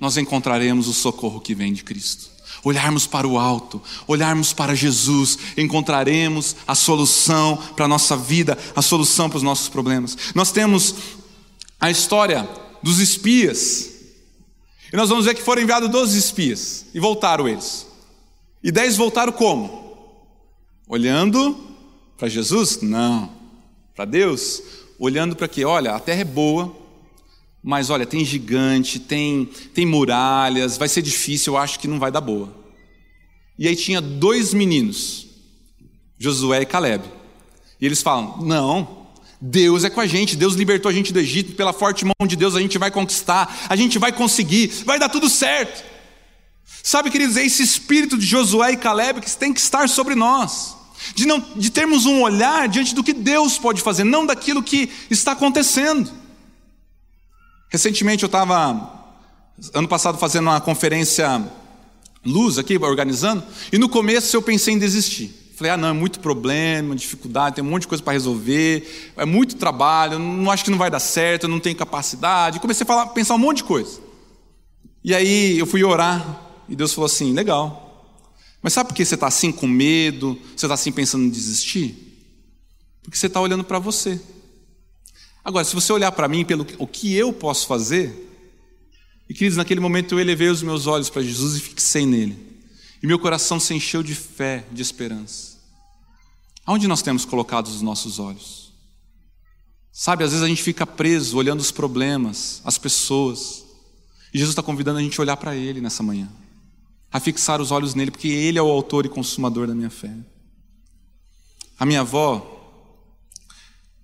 nós encontraremos o socorro que vem de Cristo olharmos para o alto, olharmos para Jesus, encontraremos a solução para a nossa vida, a solução para os nossos problemas. Nós temos a história dos espias, e nós vamos ver que foram enviados 12 espias, e voltaram eles. E 10 voltaram como? Olhando para Jesus? Não. Para Deus? Olhando para quê? Olha, a terra é boa, mas olha, tem gigante, tem, tem muralhas, vai ser difícil, eu acho que não vai dar boa. E aí tinha dois meninos, Josué e Caleb. E eles falam: Não, Deus é com a gente, Deus libertou a gente do Egito, pela forte mão de Deus a gente vai conquistar, a gente vai conseguir, vai dar tudo certo. Sabe, queridos, é esse espírito de Josué e Caleb que tem que estar sobre nós, de, não, de termos um olhar diante do que Deus pode fazer, não daquilo que está acontecendo. Recentemente eu estava, ano passado, fazendo uma conferência luz aqui, organizando, e no começo eu pensei em desistir. Falei, ah, não, é muito problema, dificuldade, tem um monte de coisa para resolver, é muito trabalho, não acho que não vai dar certo, não tenho capacidade. Comecei a falar, pensar um monte de coisa. E aí eu fui orar, e Deus falou assim: legal, mas sabe por que você está assim com medo, você está assim pensando em desistir? Porque você está olhando para você. Agora, se você olhar para mim pelo o que eu posso fazer, e queridos, naquele momento eu elevei os meus olhos para Jesus e fixei nele. E meu coração se encheu de fé, de esperança. Aonde nós temos colocado os nossos olhos? Sabe, às vezes a gente fica preso olhando os problemas, as pessoas. E Jesus está convidando a gente a olhar para Ele nessa manhã, a fixar os olhos nele, porque Ele é o autor e consumador da minha fé. A minha avó,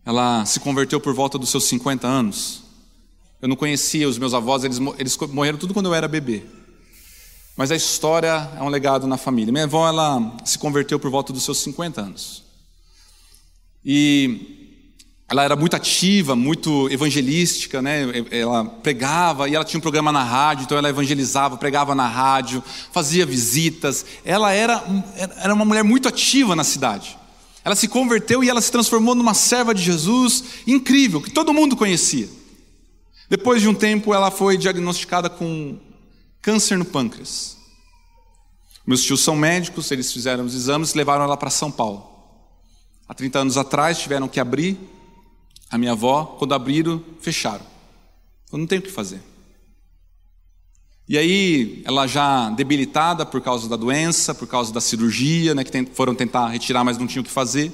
ela se converteu por volta dos seus 50 anos. Eu não conhecia os meus avós, eles, eles morreram tudo quando eu era bebê. Mas a história é um legado na família. Minha avó ela se converteu por volta dos seus 50 anos. E ela era muito ativa, muito evangelística, né? Ela pregava e ela tinha um programa na rádio, então ela evangelizava, pregava na rádio, fazia visitas. Ela era, era uma mulher muito ativa na cidade. Ela se converteu e ela se transformou numa serva de Jesus incrível, que todo mundo conhecia. Depois de um tempo, ela foi diagnosticada com câncer no pâncreas. Meus tios são médicos, eles fizeram os exames e levaram ela para São Paulo. Há 30 anos atrás tiveram que abrir a minha avó, quando abriram, fecharam. Eu não tenho o que fazer. E aí, ela já debilitada por causa da doença, por causa da cirurgia, né, que foram tentar retirar, mas não tinham o que fazer.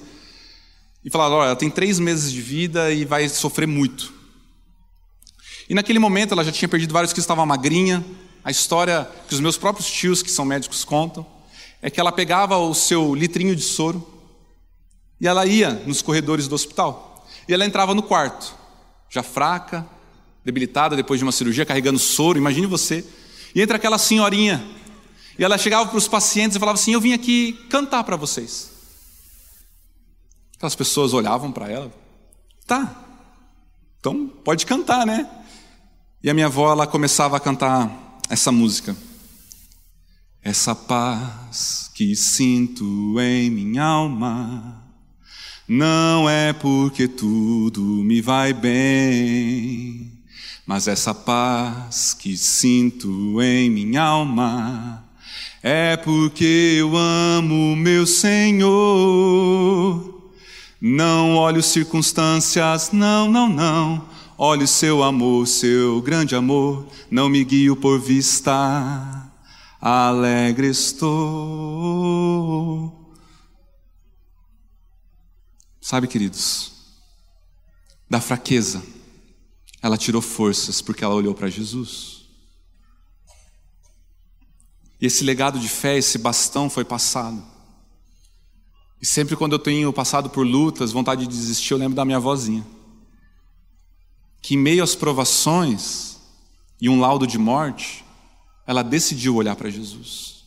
E falaram: olha, ela tem três meses de vida e vai sofrer muito. E naquele momento ela já tinha perdido vários que estava magrinha. A história que os meus próprios tios, que são médicos, contam, é que ela pegava o seu litrinho de soro e ela ia nos corredores do hospital. E ela entrava no quarto, já fraca, debilitada depois de uma cirurgia, carregando soro, imagine você. E entra aquela senhorinha. E ela chegava para os pacientes e falava assim: Eu vim aqui cantar para vocês. Aquelas pessoas olhavam para ela. Tá, então pode cantar, né? E a minha avó ela começava a cantar essa música. Essa paz que sinto em minha alma não é porque tudo me vai bem, mas essa paz que sinto em minha alma é porque eu amo meu Senhor. Não olho circunstâncias, não, não, não Olhe seu amor, seu grande amor, não me guio por vista, alegre estou. Sabe, queridos, da fraqueza, ela tirou forças porque ela olhou para Jesus. E esse legado de fé, esse bastão foi passado. E sempre quando eu tenho passado por lutas, vontade de desistir, eu lembro da minha vozinha que, em meio às provações e um laudo de morte, ela decidiu olhar para Jesus.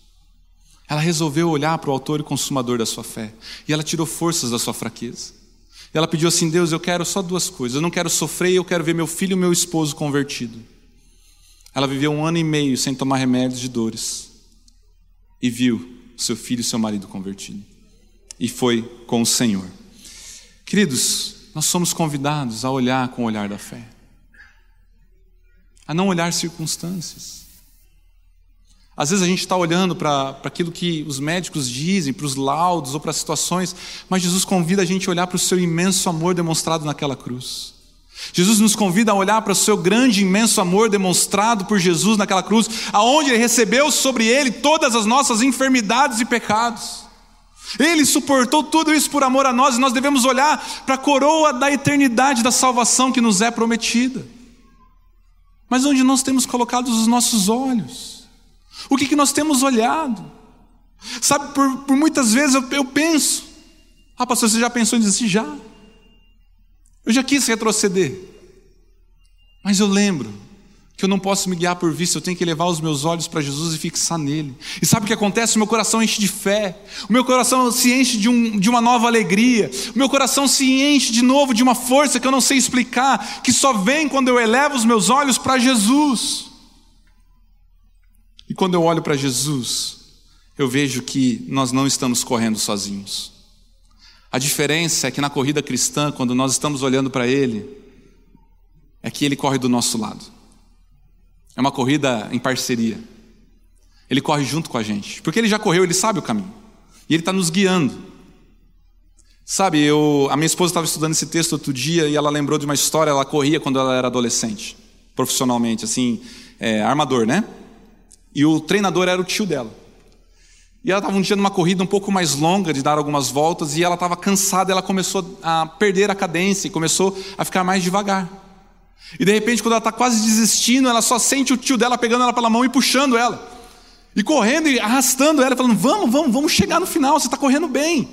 Ela resolveu olhar para o autor e consumador da sua fé. E ela tirou forças da sua fraqueza. E ela pediu assim: Deus, eu quero só duas coisas. Eu não quero sofrer e eu quero ver meu filho e meu esposo convertido. Ela viveu um ano e meio sem tomar remédios de dores. E viu seu filho e seu marido convertido. E foi com o Senhor. Queridos, nós somos convidados a olhar com o olhar da fé, a não olhar circunstâncias. Às vezes a gente está olhando para aquilo que os médicos dizem, para os laudos ou para as situações, mas Jesus convida a gente a olhar para o seu imenso amor demonstrado naquela cruz. Jesus nos convida a olhar para o seu grande, imenso amor demonstrado por Jesus naquela cruz, aonde ele recebeu sobre ele todas as nossas enfermidades e pecados. Ele suportou tudo isso por amor a nós e nós devemos olhar para a coroa da eternidade da salvação que nos é prometida. Mas onde nós temos colocado os nossos olhos? O que, que nós temos olhado? Sabe, por, por muitas vezes eu, eu, penso, ah, pastor, você já pensou em desistir? Já. Eu já quis retroceder. Mas eu lembro que eu não posso me guiar por vista, eu tenho que levar os meus olhos para Jesus e fixar nele. E sabe o que acontece? O meu coração enche de fé, o meu coração se enche de, um, de uma nova alegria, o meu coração se enche de novo de uma força que eu não sei explicar, que só vem quando eu elevo os meus olhos para Jesus. E quando eu olho para Jesus, eu vejo que nós não estamos correndo sozinhos. A diferença é que na corrida cristã, quando nós estamos olhando para Ele, é que Ele corre do nosso lado. É uma corrida em parceria. Ele corre junto com a gente, porque ele já correu, ele sabe o caminho. E ele está nos guiando. Sabe, eu, a minha esposa estava estudando esse texto outro dia e ela lembrou de uma história. Ela corria quando ela era adolescente, profissionalmente, assim, é, armador, né? E o treinador era o tio dela. E ela estava um dia numa corrida um pouco mais longa, de dar algumas voltas, e ela estava cansada, ela começou a perder a cadência e começou a ficar mais devagar. E de repente, quando ela está quase desistindo, ela só sente o tio dela pegando ela pela mão e puxando ela. E correndo e arrastando ela, falando: Vamos, vamos, vamos chegar no final, você está correndo bem.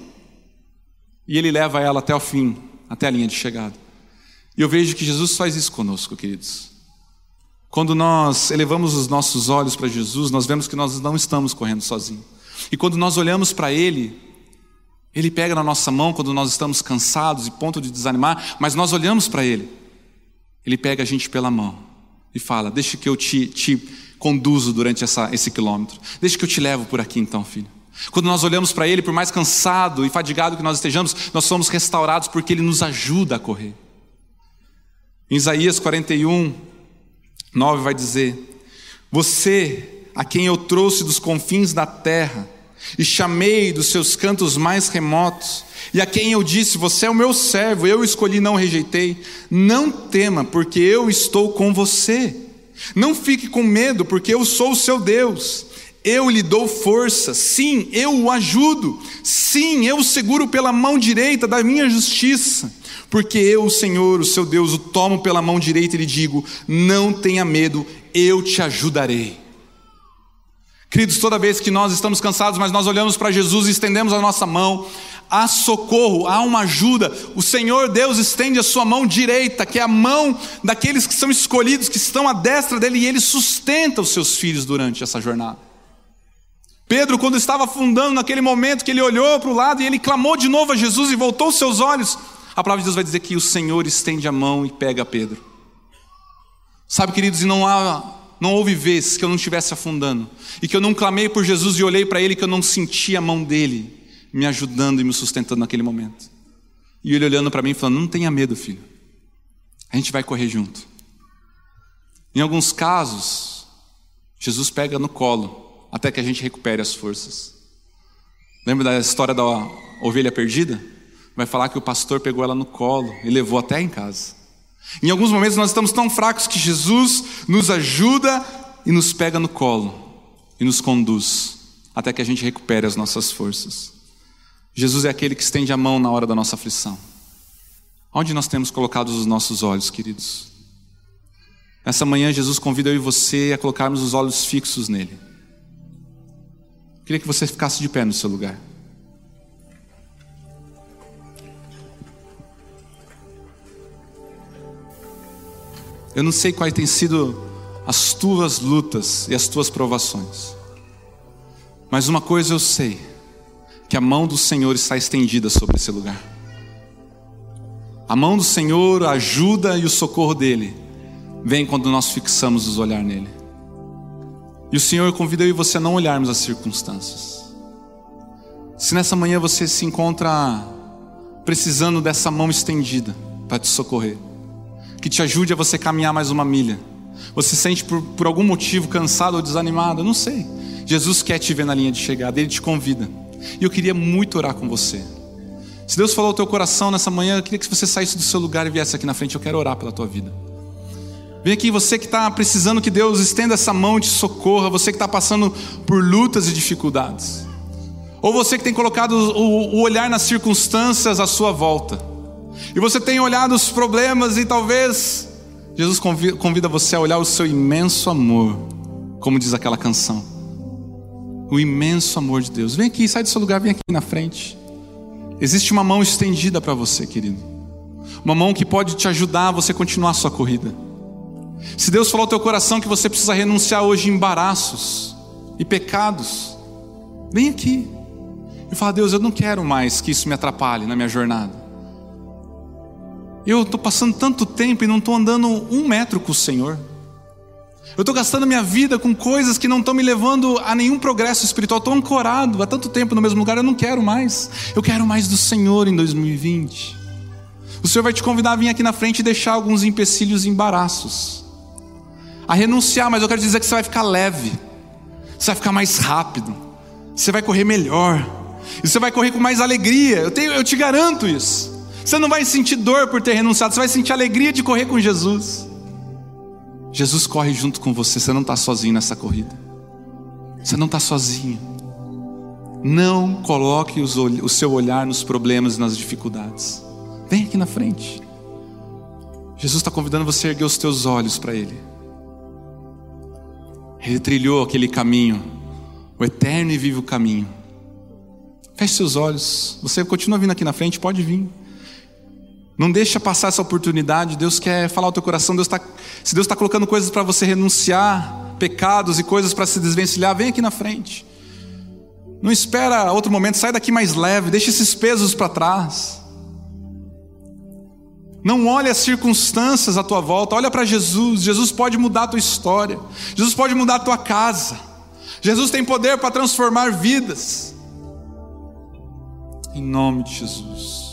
E ele leva ela até o fim, até a linha de chegada. E eu vejo que Jesus faz isso conosco, queridos. Quando nós elevamos os nossos olhos para Jesus, nós vemos que nós não estamos correndo sozinhos. E quando nós olhamos para Ele, Ele pega na nossa mão quando nós estamos cansados e ponto de desanimar, mas nós olhamos para Ele. Ele pega a gente pela mão e fala: Deixa que eu te, te conduzo durante essa, esse quilômetro. Deixa que eu te levo por aqui então, filho. Quando nós olhamos para Ele, por mais cansado e fadigado que nós estejamos, nós somos restaurados porque Ele nos ajuda a correr. Em Isaías 41, 9 vai dizer: Você, a quem eu trouxe dos confins da terra, e chamei dos seus cantos mais remotos, e a quem eu disse: Você é o meu servo, eu escolhi, não rejeitei. Não tema, porque eu estou com você. Não fique com medo, porque eu sou o seu Deus. Eu lhe dou força, sim, eu o ajudo, sim, eu o seguro pela mão direita da minha justiça, porque eu, Senhor, o seu Deus, o tomo pela mão direita e lhe digo: não tenha medo, eu te ajudarei. Queridos, toda vez que nós estamos cansados, mas nós olhamos para Jesus e estendemos a nossa mão, há socorro, há uma ajuda. O Senhor Deus estende a sua mão direita, que é a mão daqueles que são escolhidos, que estão à destra dele, e ele sustenta os seus filhos durante essa jornada. Pedro, quando estava afundando, naquele momento que ele olhou para o lado e ele clamou de novo a Jesus e voltou os seus olhos, a palavra de Deus vai dizer que o Senhor estende a mão e pega Pedro. Sabe, queridos, e não há, não houve vez que eu não estivesse afundando e que eu não clamei por Jesus e olhei para ele que eu não senti a mão dele me ajudando e me sustentando naquele momento. E ele olhando para mim falando: Não tenha medo, filho. A gente vai correr junto. Em alguns casos, Jesus pega no colo até que a gente recupere as forças. Lembra da história da ovelha perdida? Vai falar que o pastor pegou ela no colo e levou até em casa. Em alguns momentos nós estamos tão fracos que Jesus nos ajuda e nos pega no colo e nos conduz até que a gente recupere as nossas forças. Jesus é aquele que estende a mão na hora da nossa aflição. Onde nós temos colocado os nossos olhos, queridos? Essa manhã, Jesus convida eu e você a colocarmos os olhos fixos nele. Queria que você ficasse de pé no seu lugar. Eu não sei quais têm sido as tuas lutas e as tuas provações, mas uma coisa eu sei que a mão do Senhor está estendida sobre esse lugar. A mão do Senhor, a ajuda e o socorro dele vem quando nós fixamos os olhar nele. E o Senhor convida eu e você a não olharmos as circunstâncias. Se nessa manhã você se encontra precisando dessa mão estendida para te socorrer, que te ajude a você caminhar mais uma milha, você se sente por, por algum motivo cansado ou desanimado, eu não sei. Jesus quer te ver na linha de chegada, ele te convida. E eu queria muito orar com você. Se Deus falou ao teu coração nessa manhã, eu queria que você saísse do seu lugar e viesse aqui na frente. Eu quero orar pela tua vida. Vem aqui, você que está precisando que Deus estenda essa mão e te socorra, você que está passando por lutas e dificuldades, ou você que tem colocado o, o olhar nas circunstâncias à sua volta, e você tem olhado os problemas e talvez Jesus convida, você a olhar o seu imenso amor, como diz aquela canção o imenso amor de Deus. Vem aqui, sai do seu lugar, vem aqui na frente. Existe uma mão estendida para você, querido. Uma mão que pode te ajudar a você continuar a sua corrida. Se Deus falou ao teu coração que você precisa renunciar hoje embaraços e pecados, vem aqui. E fala, Deus, eu não quero mais que isso me atrapalhe na minha jornada. Eu estou passando tanto tempo e não estou andando um metro com o Senhor. Eu estou gastando minha vida com coisas que não estão me levando a nenhum progresso espiritual. Estou ancorado há tanto tempo no mesmo lugar, eu não quero mais. Eu quero mais do Senhor em 2020. O Senhor vai te convidar a vir aqui na frente e deixar alguns empecilhos e embaraços. A renunciar, mas eu quero dizer que você vai ficar leve. Você vai ficar mais rápido. Você vai correr melhor. E você vai correr com mais alegria. Eu, tenho, eu te garanto isso. Você não vai sentir dor por ter renunciado, você vai sentir alegria de correr com Jesus. Jesus corre junto com você, você não está sozinho nessa corrida. Você não está sozinho. Não coloque o seu olhar nos problemas e nas dificuldades. Vem aqui na frente. Jesus está convidando você a erguer os teus olhos para Ele. Ele trilhou aquele caminho, o eterno e vivo caminho. Feche seus olhos. Você continua vindo aqui na frente, pode vir. Não deixa passar essa oportunidade. Deus quer falar ao teu coração. Deus tá, se Deus está colocando coisas para você renunciar, pecados e coisas para se desvencilhar, vem aqui na frente. Não espera outro momento. Sai daqui mais leve. Deixa esses pesos para trás. Não olhe as circunstâncias à tua volta. Olha para Jesus. Jesus pode mudar a tua história. Jesus pode mudar a tua casa. Jesus tem poder para transformar vidas. Em nome de Jesus.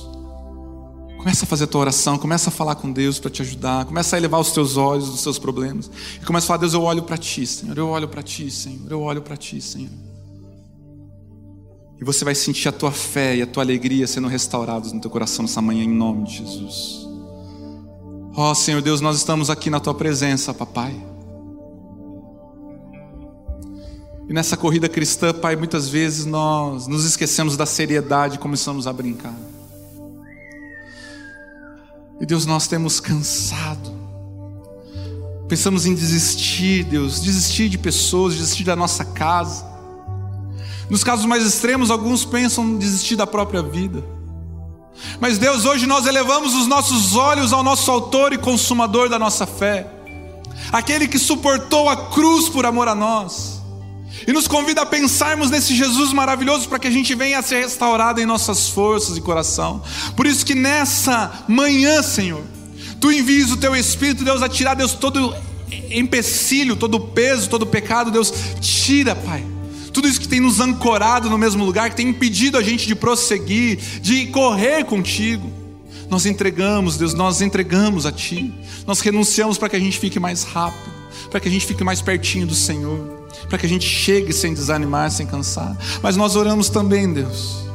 Começa a fazer a tua oração, começa a falar com Deus para te ajudar, começa a elevar os teus olhos dos seus problemas. E começa a falar, Deus, eu olho para ti, Senhor, eu olho para ti, Senhor, eu olho para ti, Senhor. E você vai sentir a tua fé e a tua alegria sendo restaurados no teu coração nessa manhã, em nome de Jesus. Ó oh, Senhor Deus, nós estamos aqui na tua presença, papai. E nessa corrida cristã, Pai, muitas vezes nós nos esquecemos da seriedade e começamos a brincar. E Deus, nós temos cansado. Pensamos em desistir, Deus, desistir de pessoas, desistir da nossa casa. Nos casos mais extremos, alguns pensam em desistir da própria vida. Mas Deus, hoje nós elevamos os nossos olhos ao nosso autor e consumador da nossa fé, aquele que suportou a cruz por amor a nós, e nos convida a pensarmos nesse Jesus maravilhoso para que a gente venha a ser restaurado em nossas forças e coração. Por isso que nessa manhã, Senhor, tu envies o teu Espírito, Deus, a tirar, Deus, todo empecilho, todo peso, todo pecado, Deus, tira, Pai tudo isso que tem nos ancorado no mesmo lugar, que tem impedido a gente de prosseguir, de correr contigo. Nós entregamos, Deus, nós entregamos a Ti, nós renunciamos para que a gente fique mais rápido, para que a gente fique mais pertinho do Senhor, para que a gente chegue sem desanimar, sem cansar. Mas nós oramos também, Deus.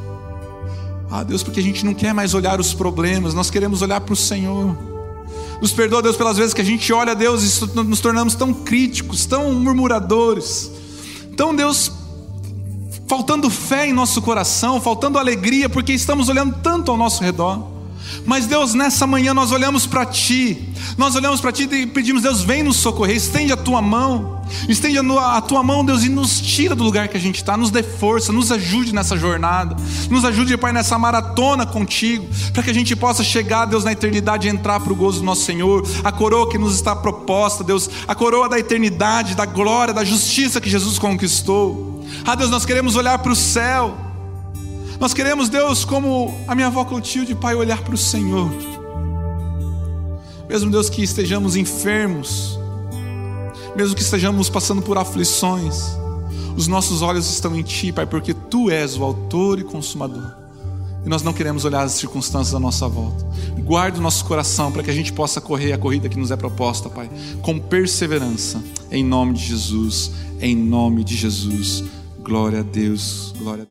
Ah, Deus, porque a gente não quer mais olhar os problemas, nós queremos olhar para o Senhor. Nos perdoa, Deus, pelas vezes que a gente olha a Deus e nos tornamos tão críticos, tão murmuradores. Então, Deus, faltando fé em nosso coração, faltando alegria, porque estamos olhando tanto ao nosso redor. Mas Deus, nessa manhã nós olhamos para Ti, nós olhamos para Ti e pedimos, Deus, vem nos socorrer, estende a Tua mão, estende a Tua mão, Deus, e nos tira do lugar que a gente está, nos dê força, nos ajude nessa jornada, nos ajude, Pai, nessa maratona contigo, para que a gente possa chegar, Deus, na eternidade e entrar para o gozo do nosso Senhor, a coroa que nos está proposta, Deus, a coroa da eternidade, da glória, da justiça que Jesus conquistou. Ah, Deus, nós queremos olhar para o céu. Nós queremos, Deus, como a minha avó Clotilde, Pai, olhar para o Senhor. Mesmo, Deus, que estejamos enfermos, mesmo que estejamos passando por aflições, os nossos olhos estão em Ti, Pai, porque Tu és o autor e consumador. E nós não queremos olhar as circunstâncias à nossa volta. Guarde o nosso coração para que a gente possa correr a corrida que nos é proposta, Pai, com perseverança, em nome de Jesus, em nome de Jesus. Glória a Deus, glória a Deus.